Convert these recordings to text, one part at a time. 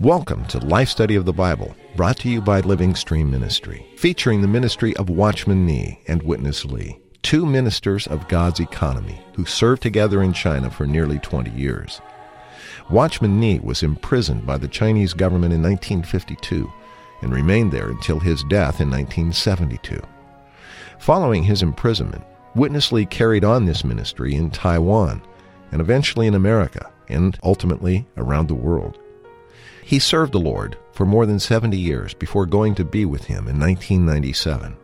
Welcome to Life Study of the Bible, brought to you by Living Stream Ministry, featuring the ministry of Watchman Nee and Witness Lee, two ministers of God's economy who served together in China for nearly 20 years. Watchman Nee was imprisoned by the Chinese government in 1952 and remained there until his death in 1972. Following his imprisonment, Witness Lee carried on this ministry in Taiwan and eventually in America and ultimately around the world. He served the Lord for more than 70 years before going to be with him in 1997.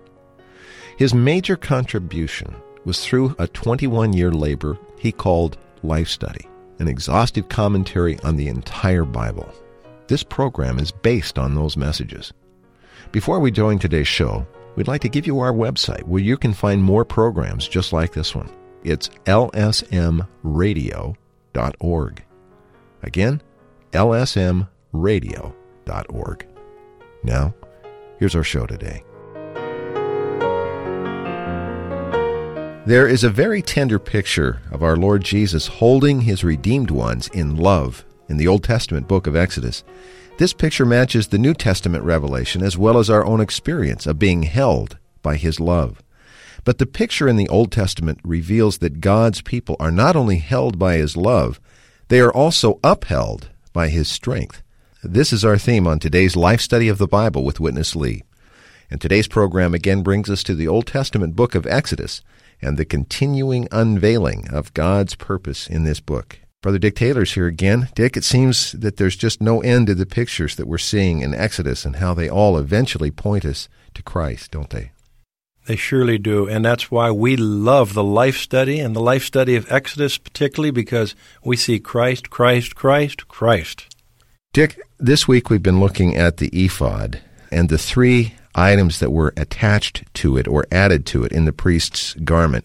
His major contribution was through a 21 year labor he called Life Study an exhaustive commentary on the entire Bible. This program is based on those messages. Before we join today's show, we'd like to give you our website where you can find more programs just like this one. It's lsmradio.org. Again, lsmradio.org. Now, here's our show today. There is a very tender picture of our Lord Jesus holding his redeemed ones in love in the Old Testament book of Exodus. This picture matches the New Testament revelation as well as our own experience of being held by his love. But the picture in the Old Testament reveals that God's people are not only held by his love, they are also upheld by his strength. This is our theme on today's Life Study of the Bible with Witness Lee. And today's program again brings us to the Old Testament book of Exodus and the continuing unveiling of God's purpose in this book. Brother Dick Taylor's here again. Dick, it seems that there's just no end to the pictures that we're seeing in Exodus and how they all eventually point us to Christ, don't they? They surely do. And that's why we love the life study and the life study of Exodus, particularly because we see Christ, Christ, Christ, Christ. Dick, this week we've been looking at the ephod and the three items that were attached to it or added to it in the priest's garment.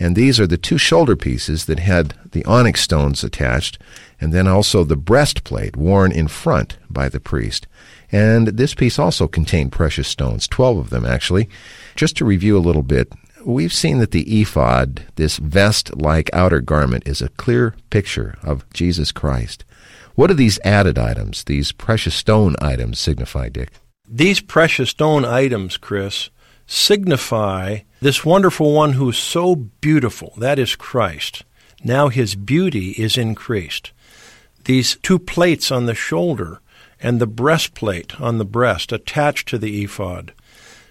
And these are the two shoulder pieces that had the onyx stones attached, and then also the breastplate worn in front by the priest. And this piece also contained precious stones, 12 of them actually. Just to review a little bit, we've seen that the ephod, this vest like outer garment, is a clear picture of Jesus Christ. What do these added items, these precious stone items, signify, Dick? These precious stone items, Chris, signify this wonderful one who is so beautiful. That is Christ. Now his beauty is increased. These two plates on the shoulder and the breastplate on the breast attached to the ephod,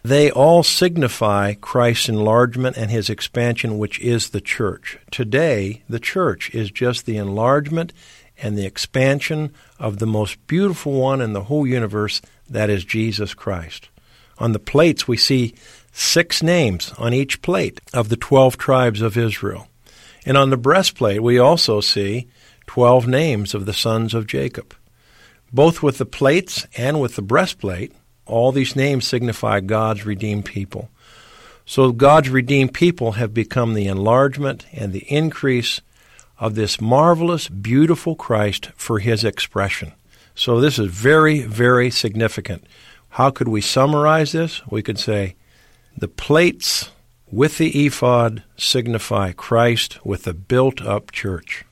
they all signify Christ's enlargement and his expansion, which is the church. Today, the church is just the enlargement and the expansion of the most beautiful one in the whole universe, that is Jesus Christ. On the plates, we see six names on each plate of the 12 tribes of Israel. And on the breastplate, we also see 12 names of the sons of Jacob. Both with the plates and with the breastplate, all these names signify God's redeemed people. So God's redeemed people have become the enlargement and the increase of this marvelous, beautiful Christ for his expression. So this is very, very significant. How could we summarize this? We could say the plates with the ephod signify Christ with a built up church.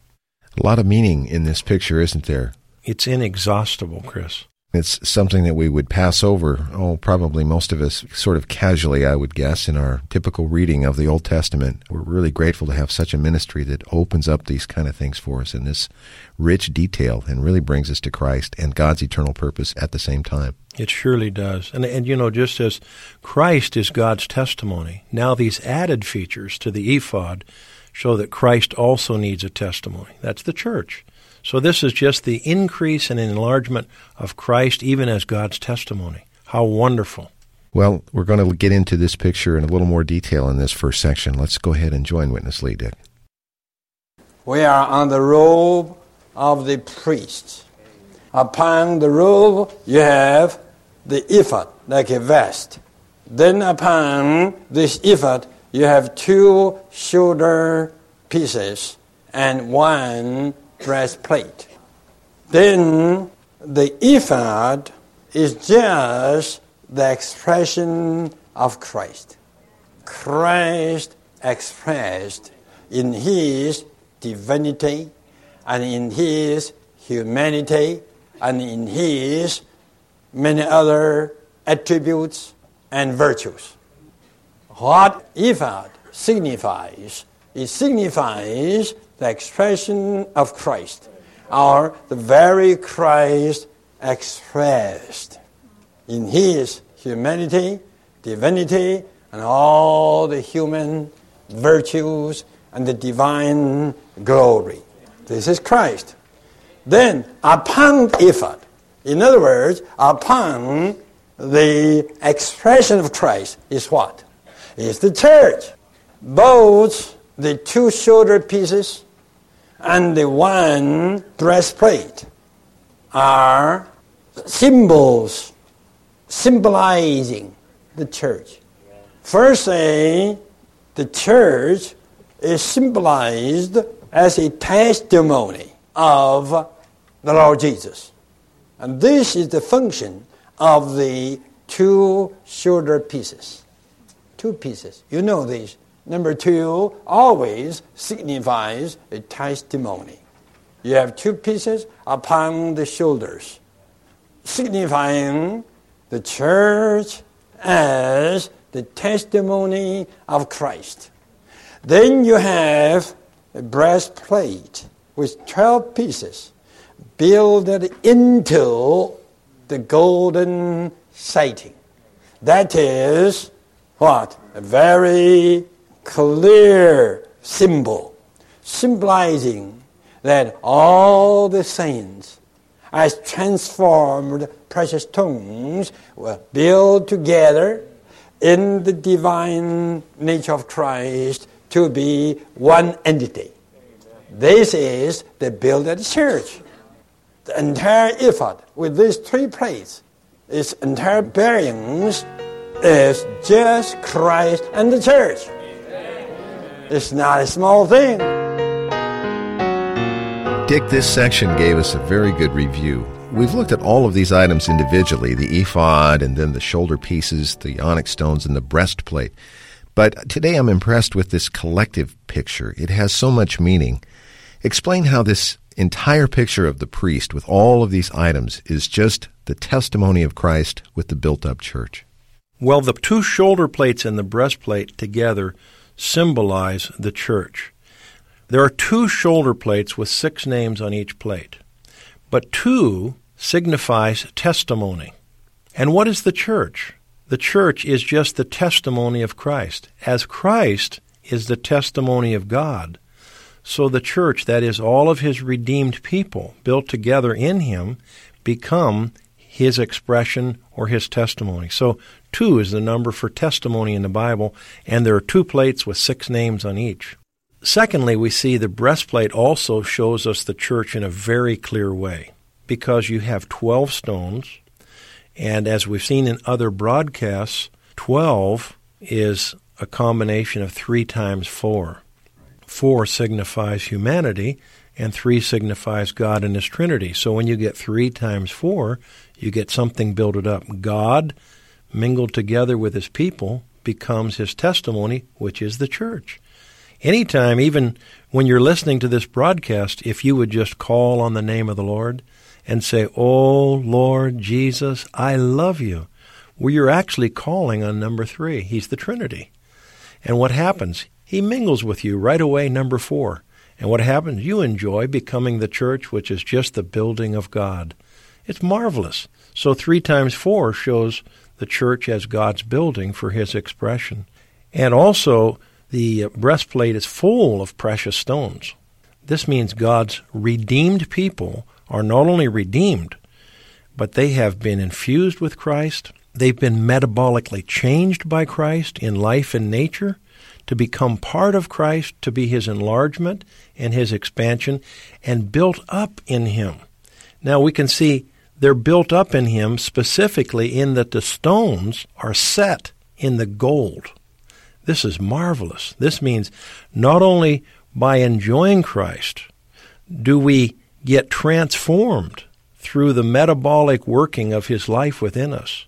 A lot of meaning in this picture, isn't there? It's inexhaustible, Chris. It's something that we would pass over, oh, probably most of us sort of casually, I would guess, in our typical reading of the Old Testament. We're really grateful to have such a ministry that opens up these kind of things for us in this rich detail and really brings us to Christ and God's eternal purpose at the same time. It surely does. And, and you know, just as Christ is God's testimony, now these added features to the ephod show that Christ also needs a testimony. That's the church. So this is just the increase and enlargement of Christ, even as God's testimony. How wonderful. Well, we're going to get into this picture in a little more detail in this first section. Let's go ahead and join Witness Lee, Dick. We are on the robe of the priest. Upon the robe, you have the ephod, like a vest. Then upon this ephod, you have two shoulder pieces and one breastplate. Then the ephod is just the expression of Christ. Christ expressed in his divinity and in his humanity and in his many other attributes and virtues. What ephod signifies? It signifies the expression of Christ, or the very Christ expressed in his humanity, divinity, and all the human virtues and the divine glory. This is Christ. Then, upon ephod, in other words, upon the expression of Christ is what? Is the church. Both the two shoulder pieces and the one breastplate are symbols symbolizing the church. Firstly, the church is symbolized as a testimony of the Lord Jesus. And this is the function of the two shoulder pieces. Two pieces. You know this. Number two always signifies a testimony. You have two pieces upon the shoulders, signifying the church as the testimony of Christ. Then you have a breastplate with 12 pieces builded into the golden sighting. That is what? A very clear symbol, symbolizing that all the saints, as transformed precious stones, were built together in the divine nature of Christ to be one entity. This is the builded church. The entire ephod with these three plates, its entire bearings is just Christ and the church. It's not a small thing. Dick, this section gave us a very good review. We've looked at all of these items individually the ephod, and then the shoulder pieces, the onyx stones, and the breastplate. But today I'm impressed with this collective picture. It has so much meaning. Explain how this entire picture of the priest with all of these items is just the testimony of Christ with the built up church. Well, the two shoulder plates and the breastplate together symbolize the church. There are two shoulder plates with six names on each plate, but two signifies testimony. And what is the church? The church is just the testimony of Christ, as Christ is the testimony of God. So the church, that is, all of his redeemed people built together in him, become his expression or his testimony. So two is the number for testimony in the Bible, and there are two plates with six names on each. Secondly, we see the breastplate also shows us the church in a very clear way because you have 12 stones, and as we've seen in other broadcasts, 12 is a combination of 3 times 4. 4 signifies humanity, and 3 signifies God and His Trinity. So when you get 3 times 4, you get something built up. God mingled together with His people becomes His testimony, which is the church. Anytime, even when you're listening to this broadcast, if you would just call on the name of the Lord and say, Oh Lord Jesus, I love you, well, you're actually calling on number three. He's the Trinity. And what happens? He mingles with you right away, number four. And what happens? You enjoy becoming the church, which is just the building of God. It's marvelous. So three times four shows the church as God's building for his expression. And also, the breastplate is full of precious stones. This means God's redeemed people are not only redeemed, but they have been infused with Christ. They've been metabolically changed by Christ in life and nature to become part of Christ, to be his enlargement and his expansion, and built up in him. Now we can see they're built up in him specifically in that the stones are set in the gold. This is marvelous. This means not only by enjoying Christ do we get transformed through the metabolic working of his life within us,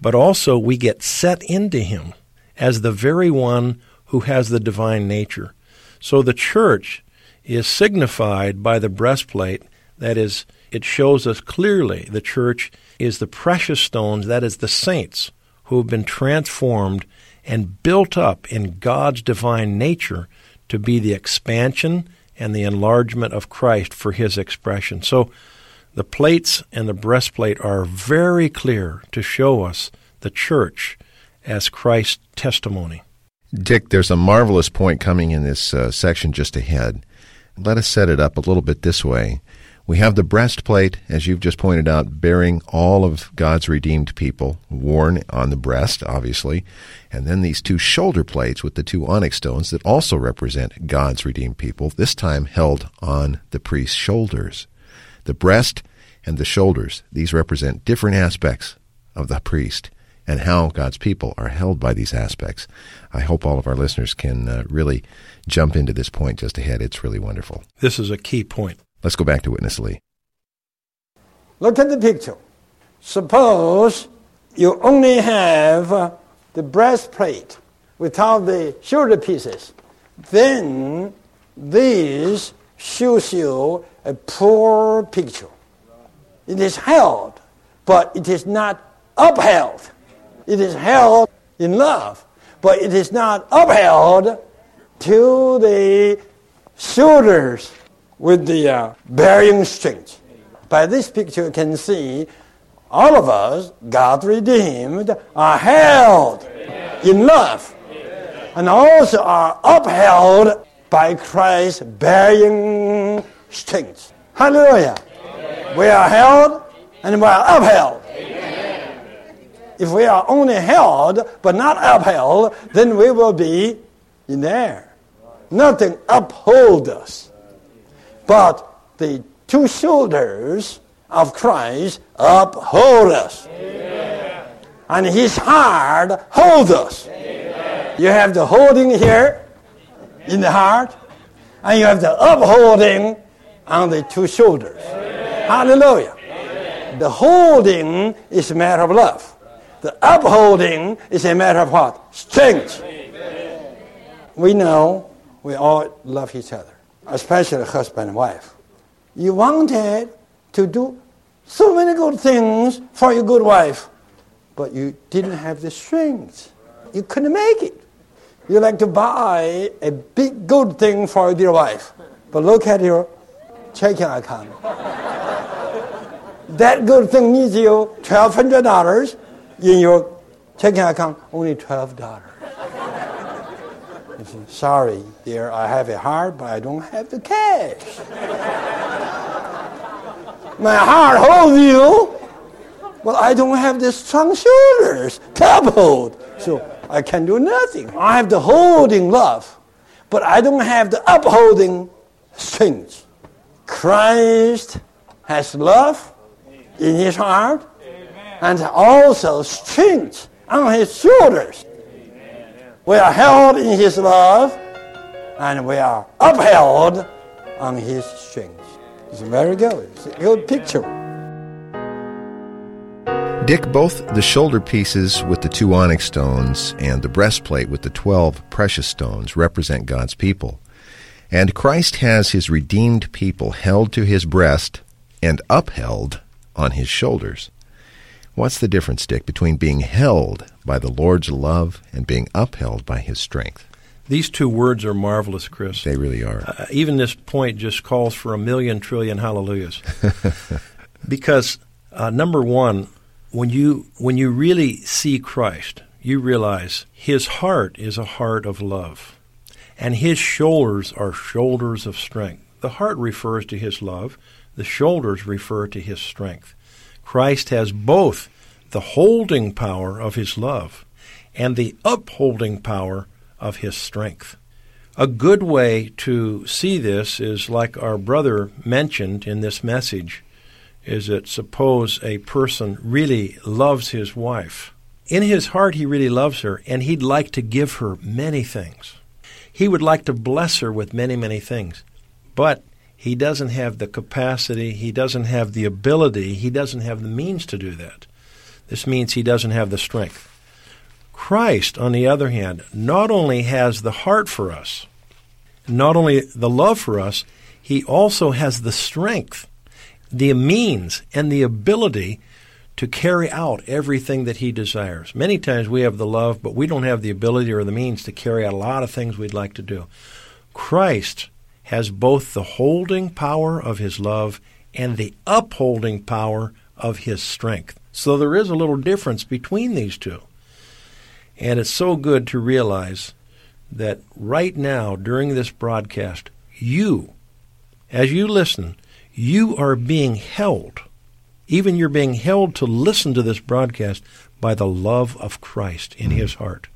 but also we get set into him as the very one who has the divine nature. So the church is signified by the breastplate. That is, it shows us clearly the church is the precious stones, that is, the saints who have been transformed and built up in God's divine nature to be the expansion and the enlargement of Christ for his expression. So the plates and the breastplate are very clear to show us the church as Christ's testimony. Dick, there's a marvelous point coming in this uh, section just ahead. Let us set it up a little bit this way. We have the breastplate, as you've just pointed out, bearing all of God's redeemed people, worn on the breast, obviously, and then these two shoulder plates with the two onyx stones that also represent God's redeemed people, this time held on the priest's shoulders. The breast and the shoulders, these represent different aspects of the priest and how God's people are held by these aspects. I hope all of our listeners can uh, really jump into this point just ahead. It's really wonderful. This is a key point. Let's go back to Witness Lee. Look at the picture. Suppose you only have uh, the breastplate without the shoulder pieces. Then this shows you a poor picture. It is held, but it is not upheld. It is held in love, but it is not upheld to the shoulders with the uh, bearing strength. By this picture, you can see all of us, God redeemed, are held in love and also are upheld by Christ's bearing strength. Hallelujah. We are held and we are upheld. If we are only held but not upheld, then we will be in there. Nothing uphold us. But the two shoulders of Christ uphold us. Amen. And his heart holds us. Amen. You have the holding here in the heart, and you have the upholding on the two shoulders. Amen. Hallelujah. The holding is a matter of love. The upholding is a matter of what? Strength. We know we all love each other, especially husband and wife. You wanted to do so many good things for your good wife, but you didn't have the strength. You couldn't make it. You like to buy a big good thing for your wife, but look at your checking account. that good thing needs you $1,200 in your checking account, only $12. Sorry, dear, I have a heart, but I don't have the cash. My heart holds you, but I don't have the strong shoulders to uphold. So I can do nothing. I have the holding love, but I don't have the upholding strength. Christ has love in his heart and also strength on his shoulders. We are held in his love and we are upheld on his strength. It's very good. It's a good picture. Dick, both the shoulder pieces with the two onyx stones and the breastplate with the 12 precious stones represent God's people. And Christ has his redeemed people held to his breast and upheld on his shoulders. What's the difference, Dick, between being held by the Lord's love and being upheld by his strength? These two words are marvelous, Chris. They really are. Uh, even this point just calls for a million trillion hallelujahs. because uh, number one, when you when you really see Christ, you realize his heart is a heart of love, and his shoulders are shoulders of strength. The heart refers to his love. The shoulders refer to his strength. Christ has both the holding power of his love and the upholding power of his strength. A good way to see this is like our brother mentioned in this message is that suppose a person really loves his wife. In his heart, he really loves her, and he'd like to give her many things. He would like to bless her with many, many things. But he doesn't have the capacity, he doesn't have the ability, he doesn't have the means to do that. This means he doesn't have the strength. Christ, on the other hand, not only has the heart for us, not only the love for us, he also has the strength, the means, and the ability to carry out everything that he desires. Many times we have the love, but we don't have the ability or the means to carry out a lot of things we'd like to do. Christ has both the holding power of his love and the upholding power of his strength. So there is a little difference between these two. And it's so good to realize that right now, during this broadcast, you, as you listen, you are being held. Even you're being held to listen to this broadcast by the love of Christ in mm. his heart.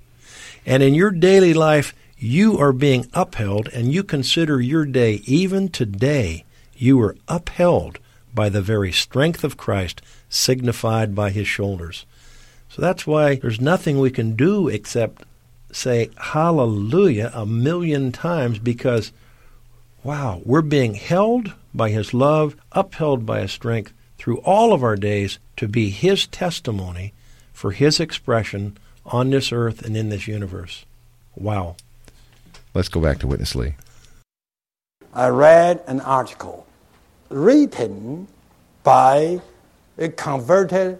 And in your daily life, you are being upheld, and you consider your day, even today, you are upheld by the very strength of Christ signified by his shoulders. So that's why there's nothing we can do except say hallelujah a million times because, wow, we're being held by his love, upheld by his strength through all of our days to be his testimony for his expression on this earth and in this universe. Wow. Let's go back to Witness Lee. I read an article written by a converted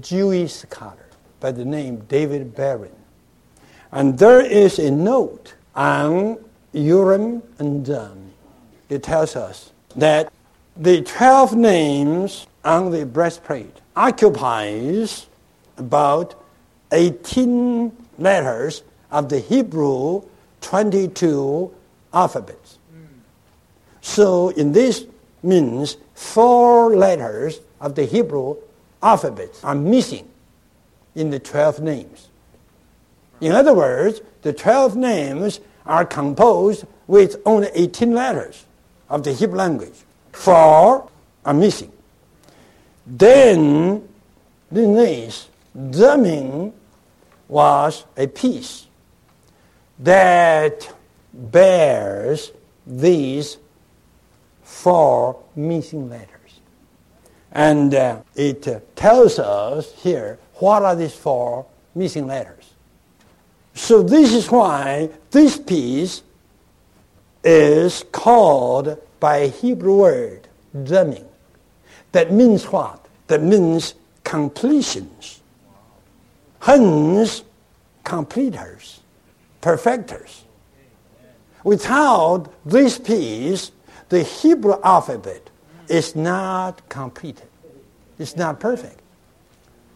Jewish scholar by the name David Baron. And there is a note on Urim and Thummim. It tells us that the 12 names on the breastplate occupies about 18 letters of the Hebrew 22 alphabets. So in this means four letters of the Hebrew alphabet are missing in the 12 names. In other words, the 12 names are composed with only 18 letters of the Hebrew language. Four are missing. Then, the Thummim was a piece that bears these four missing letters. And uh, it uh, tells us here what are these four missing letters. So this is why this piece is called by a Hebrew word, Thummim. That means what? That means completions. Hence, completers, perfecters. Without this piece, the Hebrew alphabet is not completed. It's not perfect.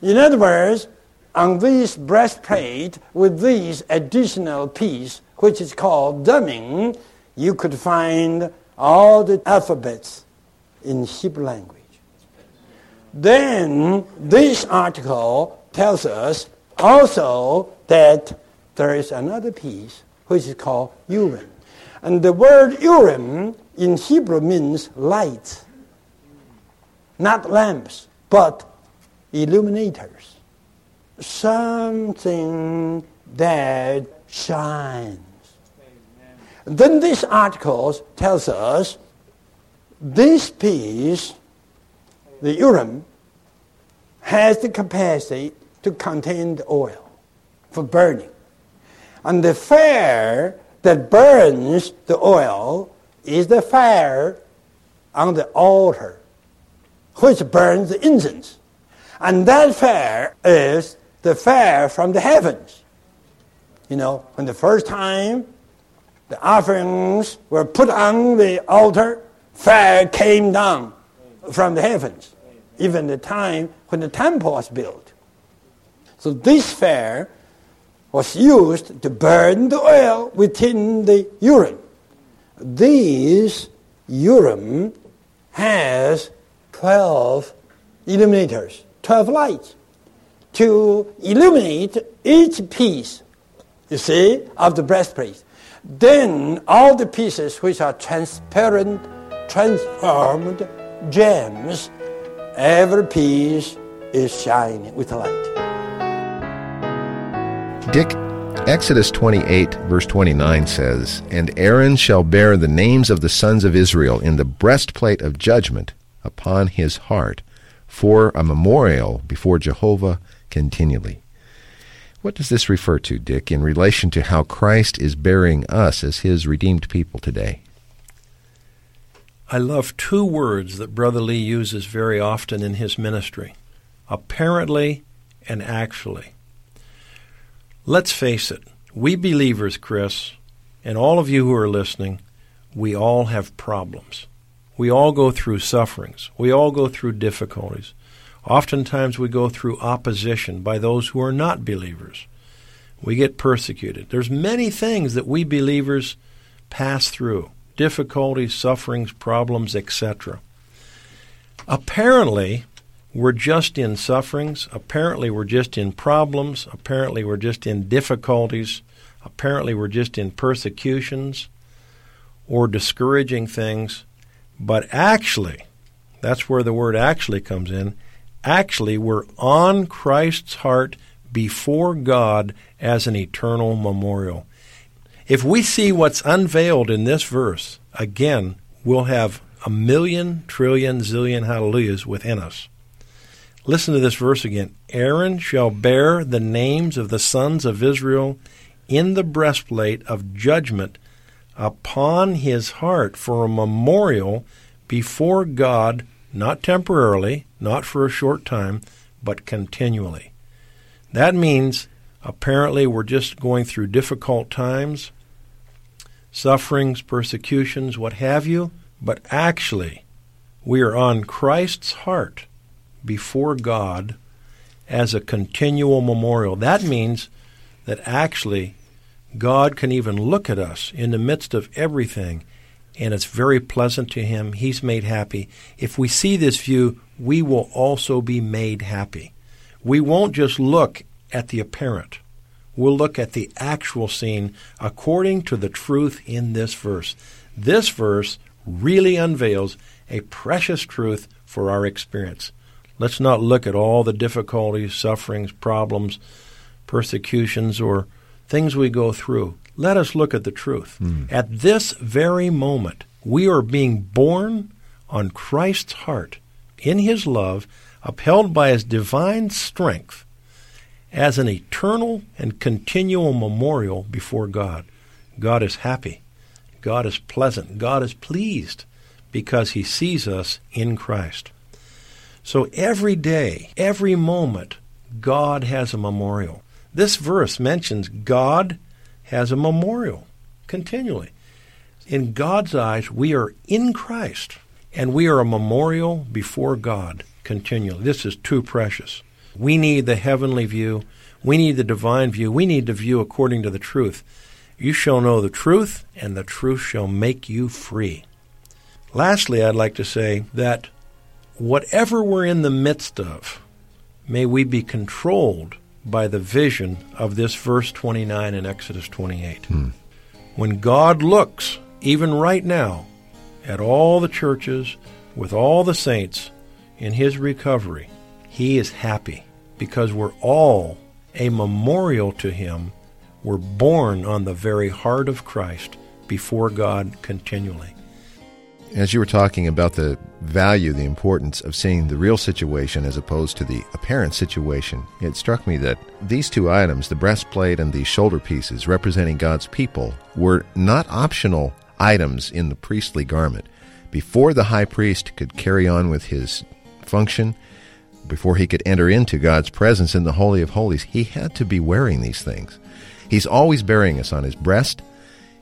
In other words, on this breastplate with this additional piece, which is called Thummim, you could find all the alphabets in Hebrew language. Then this article tells us also that there is another piece which is called Urim. And the word Urim in Hebrew means light, not lamps, but illuminators. Something that shines. Then this article tells us this piece, the Urim, has the capacity to contain the oil for burning. And the fire that burns the oil is the fire on the altar, which burns the incense. And that fire is the fire from the heavens. You know, when the first time the offerings were put on the altar, fire came down from the heavens, even the time when the temple was built. So this fire was used to burn the oil within the Urim. This Urim has 12 illuminators, 12 lights, to illuminate each piece, you see, of the breastplate. Then all the pieces which are transparent, transformed gems, every piece is shining with light. Dick, Exodus 28, verse 29 says, And Aaron shall bear the names of the sons of Israel in the breastplate of judgment upon his heart for a memorial before Jehovah continually. What does this refer to, Dick, in relation to how Christ is bearing us as his redeemed people today? I love two words that Brother Lee uses very often in his ministry apparently and actually. Let's face it, we believers, Chris, and all of you who are listening, we all have problems. We all go through sufferings. We all go through difficulties. Oftentimes we go through opposition by those who are not believers. We get persecuted. There's many things that we believers pass through difficulties, sufferings, problems, etc. Apparently, we're just in sufferings. Apparently, we're just in problems. Apparently, we're just in difficulties. Apparently, we're just in persecutions or discouraging things. But actually, that's where the word actually comes in. Actually, we're on Christ's heart before God as an eternal memorial. If we see what's unveiled in this verse, again, we'll have a million, trillion, zillion hallelujahs within us. Listen to this verse again. Aaron shall bear the names of the sons of Israel in the breastplate of judgment upon his heart for a memorial before God, not temporarily, not for a short time, but continually. That means apparently we're just going through difficult times, sufferings, persecutions, what have you, but actually we are on Christ's heart before God as a continual memorial. That means that actually God can even look at us in the midst of everything and it's very pleasant to Him. He's made happy. If we see this view, we will also be made happy. We won't just look at the apparent. We'll look at the actual scene according to the truth in this verse. This verse really unveils a precious truth for our experience. Let's not look at all the difficulties, sufferings, problems, persecutions, or things we go through. Let us look at the truth. Mm. At this very moment, we are being borne on Christ's heart, in His love, upheld by His divine strength, as an eternal and continual memorial before God. God is happy. God is pleasant. God is pleased because He sees us in Christ. So every day, every moment, God has a memorial. This verse mentions God has a memorial continually. In God's eyes, we are in Christ, and we are a memorial before God continually. This is too precious. We need the heavenly view. We need the divine view. We need the view according to the truth. You shall know the truth, and the truth shall make you free. Lastly, I'd like to say that whatever we're in the midst of, may we be controlled by the vision of this verse 29 in Exodus 28. Hmm. When God looks, even right now, at all the churches with all the saints in his recovery, he is happy because we're all a memorial to him. We're borne on the very heart of Christ before God continually. As you were talking about the value, the importance of seeing the real situation as opposed to the apparent situation, it struck me that these two items, the breastplate and the shoulder pieces representing God's people, were not optional items in the priestly garment. Before the high priest could carry on with his function, before he could enter into God's presence in the Holy of Holies, he had to be wearing these things. He's always bearing us on his breast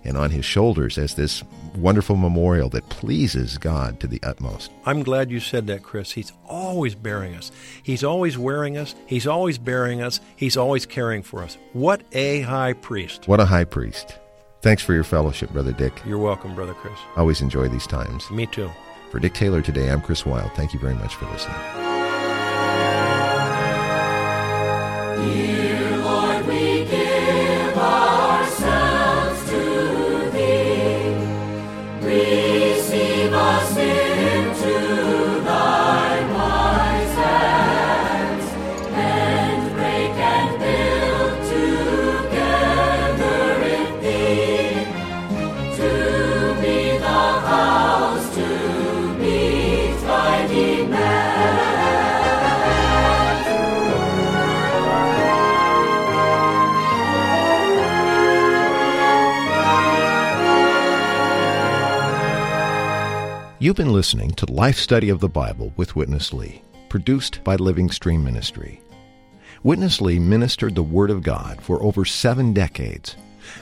and on his shoulders as this wonderful memorial that pleases God to the utmost. I'm glad you said that, Chris. He's always bearing us. He's always wearing us. He's always bearing us. He's always caring for us. What a high priest. What a high priest. Thanks for your fellowship, Brother Dick. You're welcome, Brother Chris. Always enjoy these times. Me too. For Dick Taylor today, I'm Chris Wild. Thank you very much for listening. You've been listening to Life Study of the Bible with Witness Lee, produced by Living Stream Ministry. Witness Lee ministered the Word of God for over seven decades.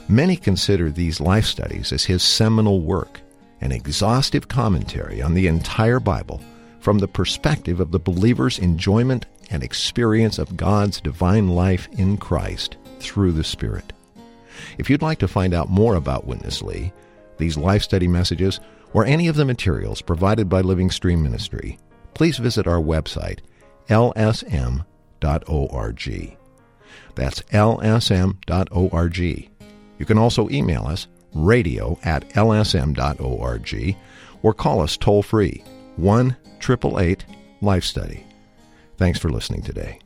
Many consider these life studies as his seminal work, an exhaustive commentary on the entire Bible from the perspective of the believer's enjoyment and experience of God's divine life in Christ through the Spirit. If you'd like to find out more about Witness Lee, these life study messages, or any of the materials provided by Living Stream Ministry, please visit our website, lsm.org. That's lsm.org. You can also email us, radio at lsm.org, or call us toll free, 1 888 Life Study. Thanks for listening today.